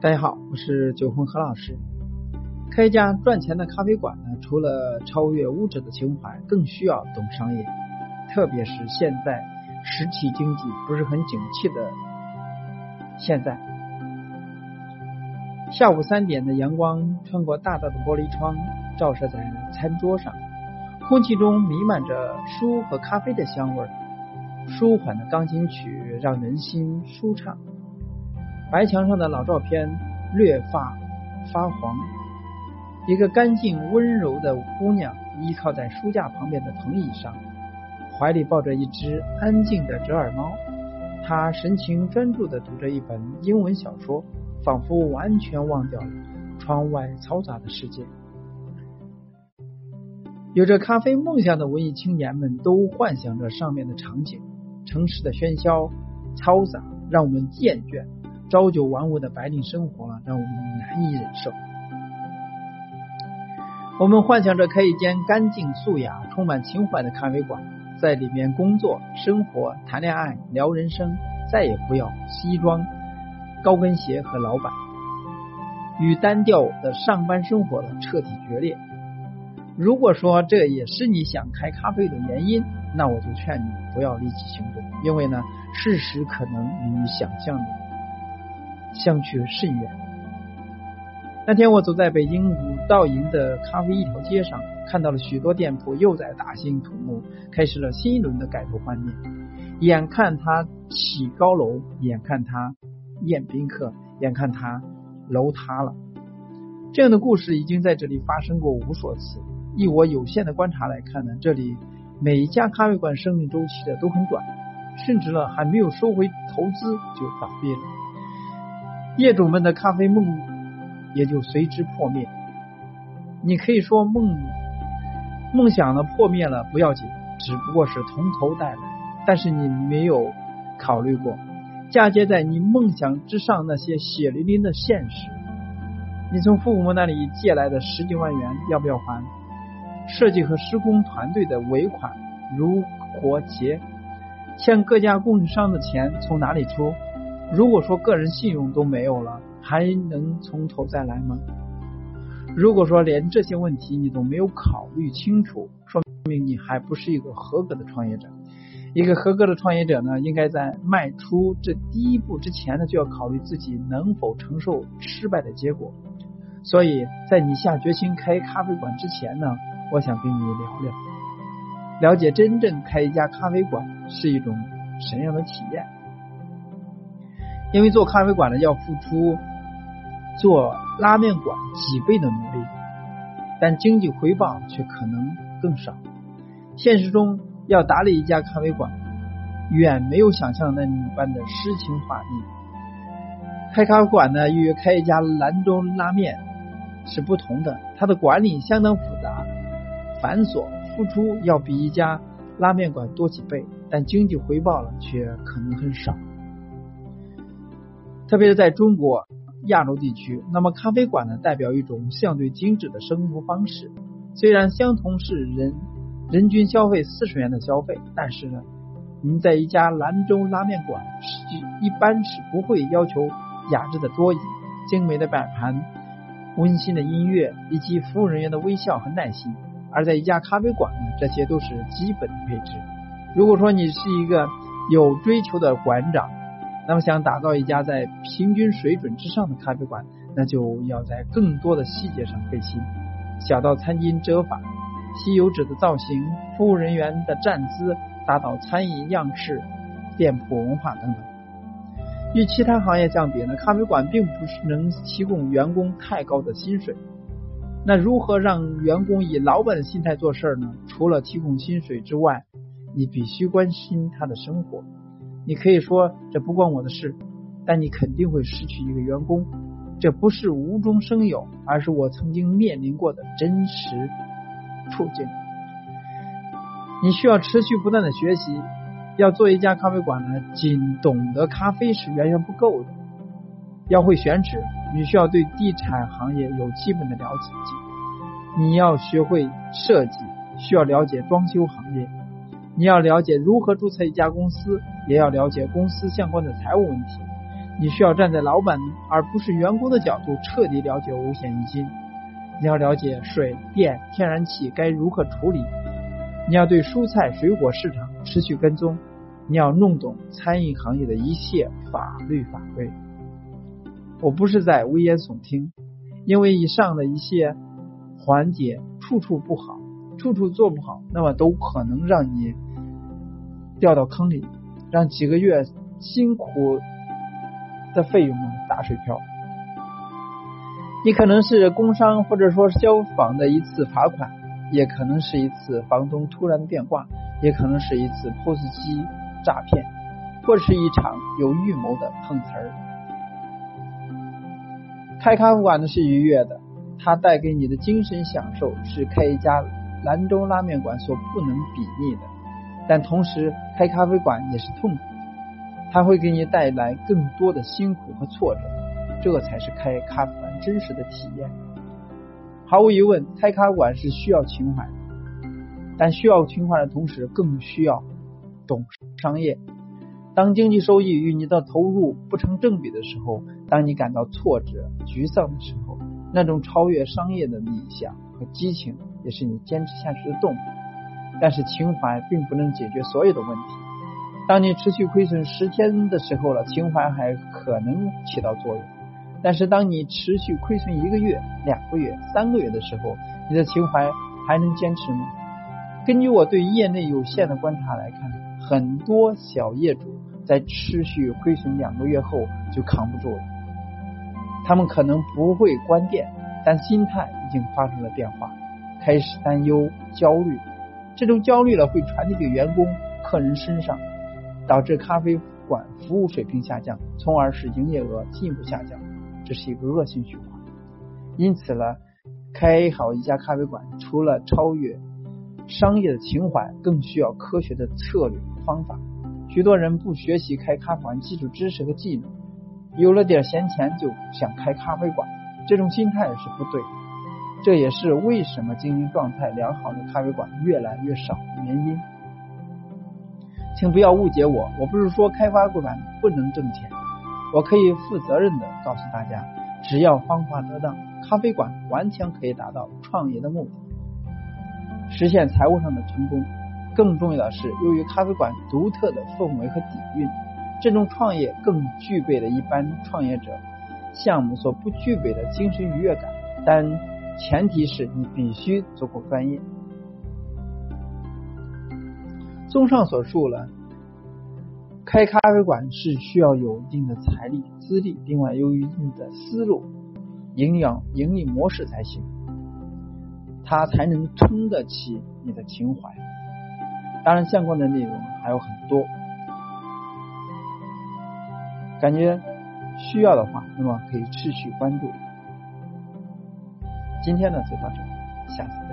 大家好，我是九红何老师。开一家赚钱的咖啡馆呢，除了超越物质的情怀，更需要懂商业。特别是现在实体经济不是很景气的现在，下午三点的阳光穿过大大的玻璃窗，照射在餐桌上，空气中弥漫着书和咖啡的香味儿。舒缓的钢琴曲让人心舒畅。白墙上的老照片略发发黄，一个干净温柔的姑娘依靠在书架旁边的藤椅上，怀里抱着一只安静的折耳猫。她神情专注的读着一本英文小说，仿佛完全忘掉了窗外嘈杂的世界。有着咖啡梦想的文艺青年们都幻想着上面的场景：城市的喧嚣、嘈杂，让我们厌倦。朝九晚五的白领生活了，让我们难以忍受。我们幻想着开一间干净素雅、充满情怀的咖啡馆，在里面工作、生活、谈恋爱、聊人生，再也不要西装、高跟鞋和老板，与单调的上班生活了彻底决裂。如果说这也是你想开咖啡的原因，那我就劝你不要立即行动，因为呢，事实可能与你想象的。相去甚远。那天我走在北京五道营的咖啡一条街上，看到了许多店铺又在大兴土木，开始了新一轮的改头换面。眼看他起高楼，眼看他宴宾客，眼看他楼塌了。这样的故事已经在这里发生过无数次。以我有限的观察来看呢，这里每一家咖啡馆生命周期的都很短，甚至呢还没有收回投资就倒闭了。业主们的咖啡梦也就随之破灭。你可以说梦梦想呢破灭了不要紧，只不过是从头再来。但是你没有考虑过嫁接在你梦想之上那些血淋淋的现实。你从父母那里借来的十几万元要不要还？设计和施工团队的尾款如何结？欠各家供应商的钱从哪里出？如果说个人信用都没有了，还能从头再来吗？如果说连这些问题你都没有考虑清楚，说明你还不是一个合格的创业者。一个合格的创业者呢，应该在迈出这第一步之前呢，就要考虑自己能否承受失败的结果。所以在你下决心开咖啡馆之前呢，我想跟你聊聊，了解真正开一家咖啡馆是一种什么样的体验。因为做咖啡馆呢，要付出做拉面馆几倍的努力，但经济回报却可能更少。现实中要打理一家咖啡馆，远没有想象那般的诗情画意。开咖啡馆呢，与开一家兰州拉面是不同的，它的管理相当复杂、繁琐，付出要比一家拉面馆多几倍，但经济回报了却可能很少。特别是在中国、亚洲地区，那么咖啡馆呢，代表一种相对精致的生活方式。虽然相同是人人均消费四十元的消费，但是呢，您在一家兰州拉面馆是一般是不会要求雅致的桌椅、精美的摆盘、温馨的音乐以及服务人员的微笑和耐心。而在一家咖啡馆呢，这些都是基本的配置。如果说你是一个有追求的馆长，那么，想打造一家在平均水准之上的咖啡馆，那就要在更多的细节上费心，小到餐巾折法、吸油纸的造型、服务人员的站姿，大到餐饮样式、店铺文化等等。与其他行业相比呢，咖啡馆并不是能提供员工太高的薪水。那如何让员工以老板的心态做事呢？除了提供薪水之外，你必须关心他的生活。你可以说这不关我的事，但你肯定会失去一个员工。这不是无中生有，而是我曾经面临过的真实处境。你需要持续不断的学习。要做一家咖啡馆呢，仅懂得咖啡是远远不够的。要会选址，你需要对地产行业有基本的了解。你要学会设计，需要了解装修行业。你要了解如何注册一家公司，也要了解公司相关的财务问题。你需要站在老板而不是员工的角度，彻底了解五险一金。你要了解水电、天然气该如何处理。你要对蔬菜水果市场持续跟踪。你要弄懂餐饮行业的一切法律法规。我不是在危言耸听，因为以上的一些环节处处不好，处处做不好，那么都可能让你掉到坑里，让几个月辛苦的费用打水漂。你可能是工商或者说消防的一次罚款，也可能是一次房东突然变卦，也可能是一次 POS 机诈骗，或是一场有预谋的碰瓷儿。开咖啡馆呢是愉悦的，它带给你的精神享受是开一家兰州拉面馆所不能比拟的。但同时，开咖啡馆也是痛苦的，它会给你带来更多的辛苦和挫折，这才是开咖啡馆真实的体验。毫无疑问，开咖啡馆是需要情怀，但需要情怀的同时，更需要懂商业。当经济收益与你的投入不成正比的时候，当你感到挫折、沮丧的时候，那种超越商业的理想和激情，也是你坚持下去的动力。但是情怀并不能解决所有的问题。当你持续亏损十天的时候了，情怀还可能起到作用。但是当你持续亏损一个月、两个月、三个月的时候，你的情怀还能坚持吗？根据我对业内有限的观察来看，很多小业主。在持续亏损两个月后就扛不住了，他们可能不会关店，但心态已经发生了变化，开始担忧、焦虑。这种焦虑了会传递给员工、客人身上，导致咖啡馆服务水平下降，从而使营业额进一步下降。这是一个恶性循环。因此呢，开好一家咖啡馆，除了超越商业的情怀，更需要科学的策略和方法。许多人不学习开咖啡馆基础知识和技能，有了点闲钱就想开咖啡馆，这种心态是不对。这也是为什么经营状态良好的咖啡馆越来越少的原因。请不要误解我，我不是说开咖啡馆不能挣钱，我可以负责任的告诉大家，只要方法得当，咖啡馆完全可以达到创业的目的，实现财务上的成功。更重要的是，由于咖啡馆独特的氛围和底蕴，这种创业更具备了一般创业者项目所不具备的精神愉悦感。但前提是你必须足够专业。综上所述了，开咖啡馆是需要有一定的财力资历，另外有一定的思路、营养、盈利模式才行，它才能撑得起你的情怀。当然，相关的内容还有很多，感觉需要的话，那么可以持续关注。今天呢就到这里，下次。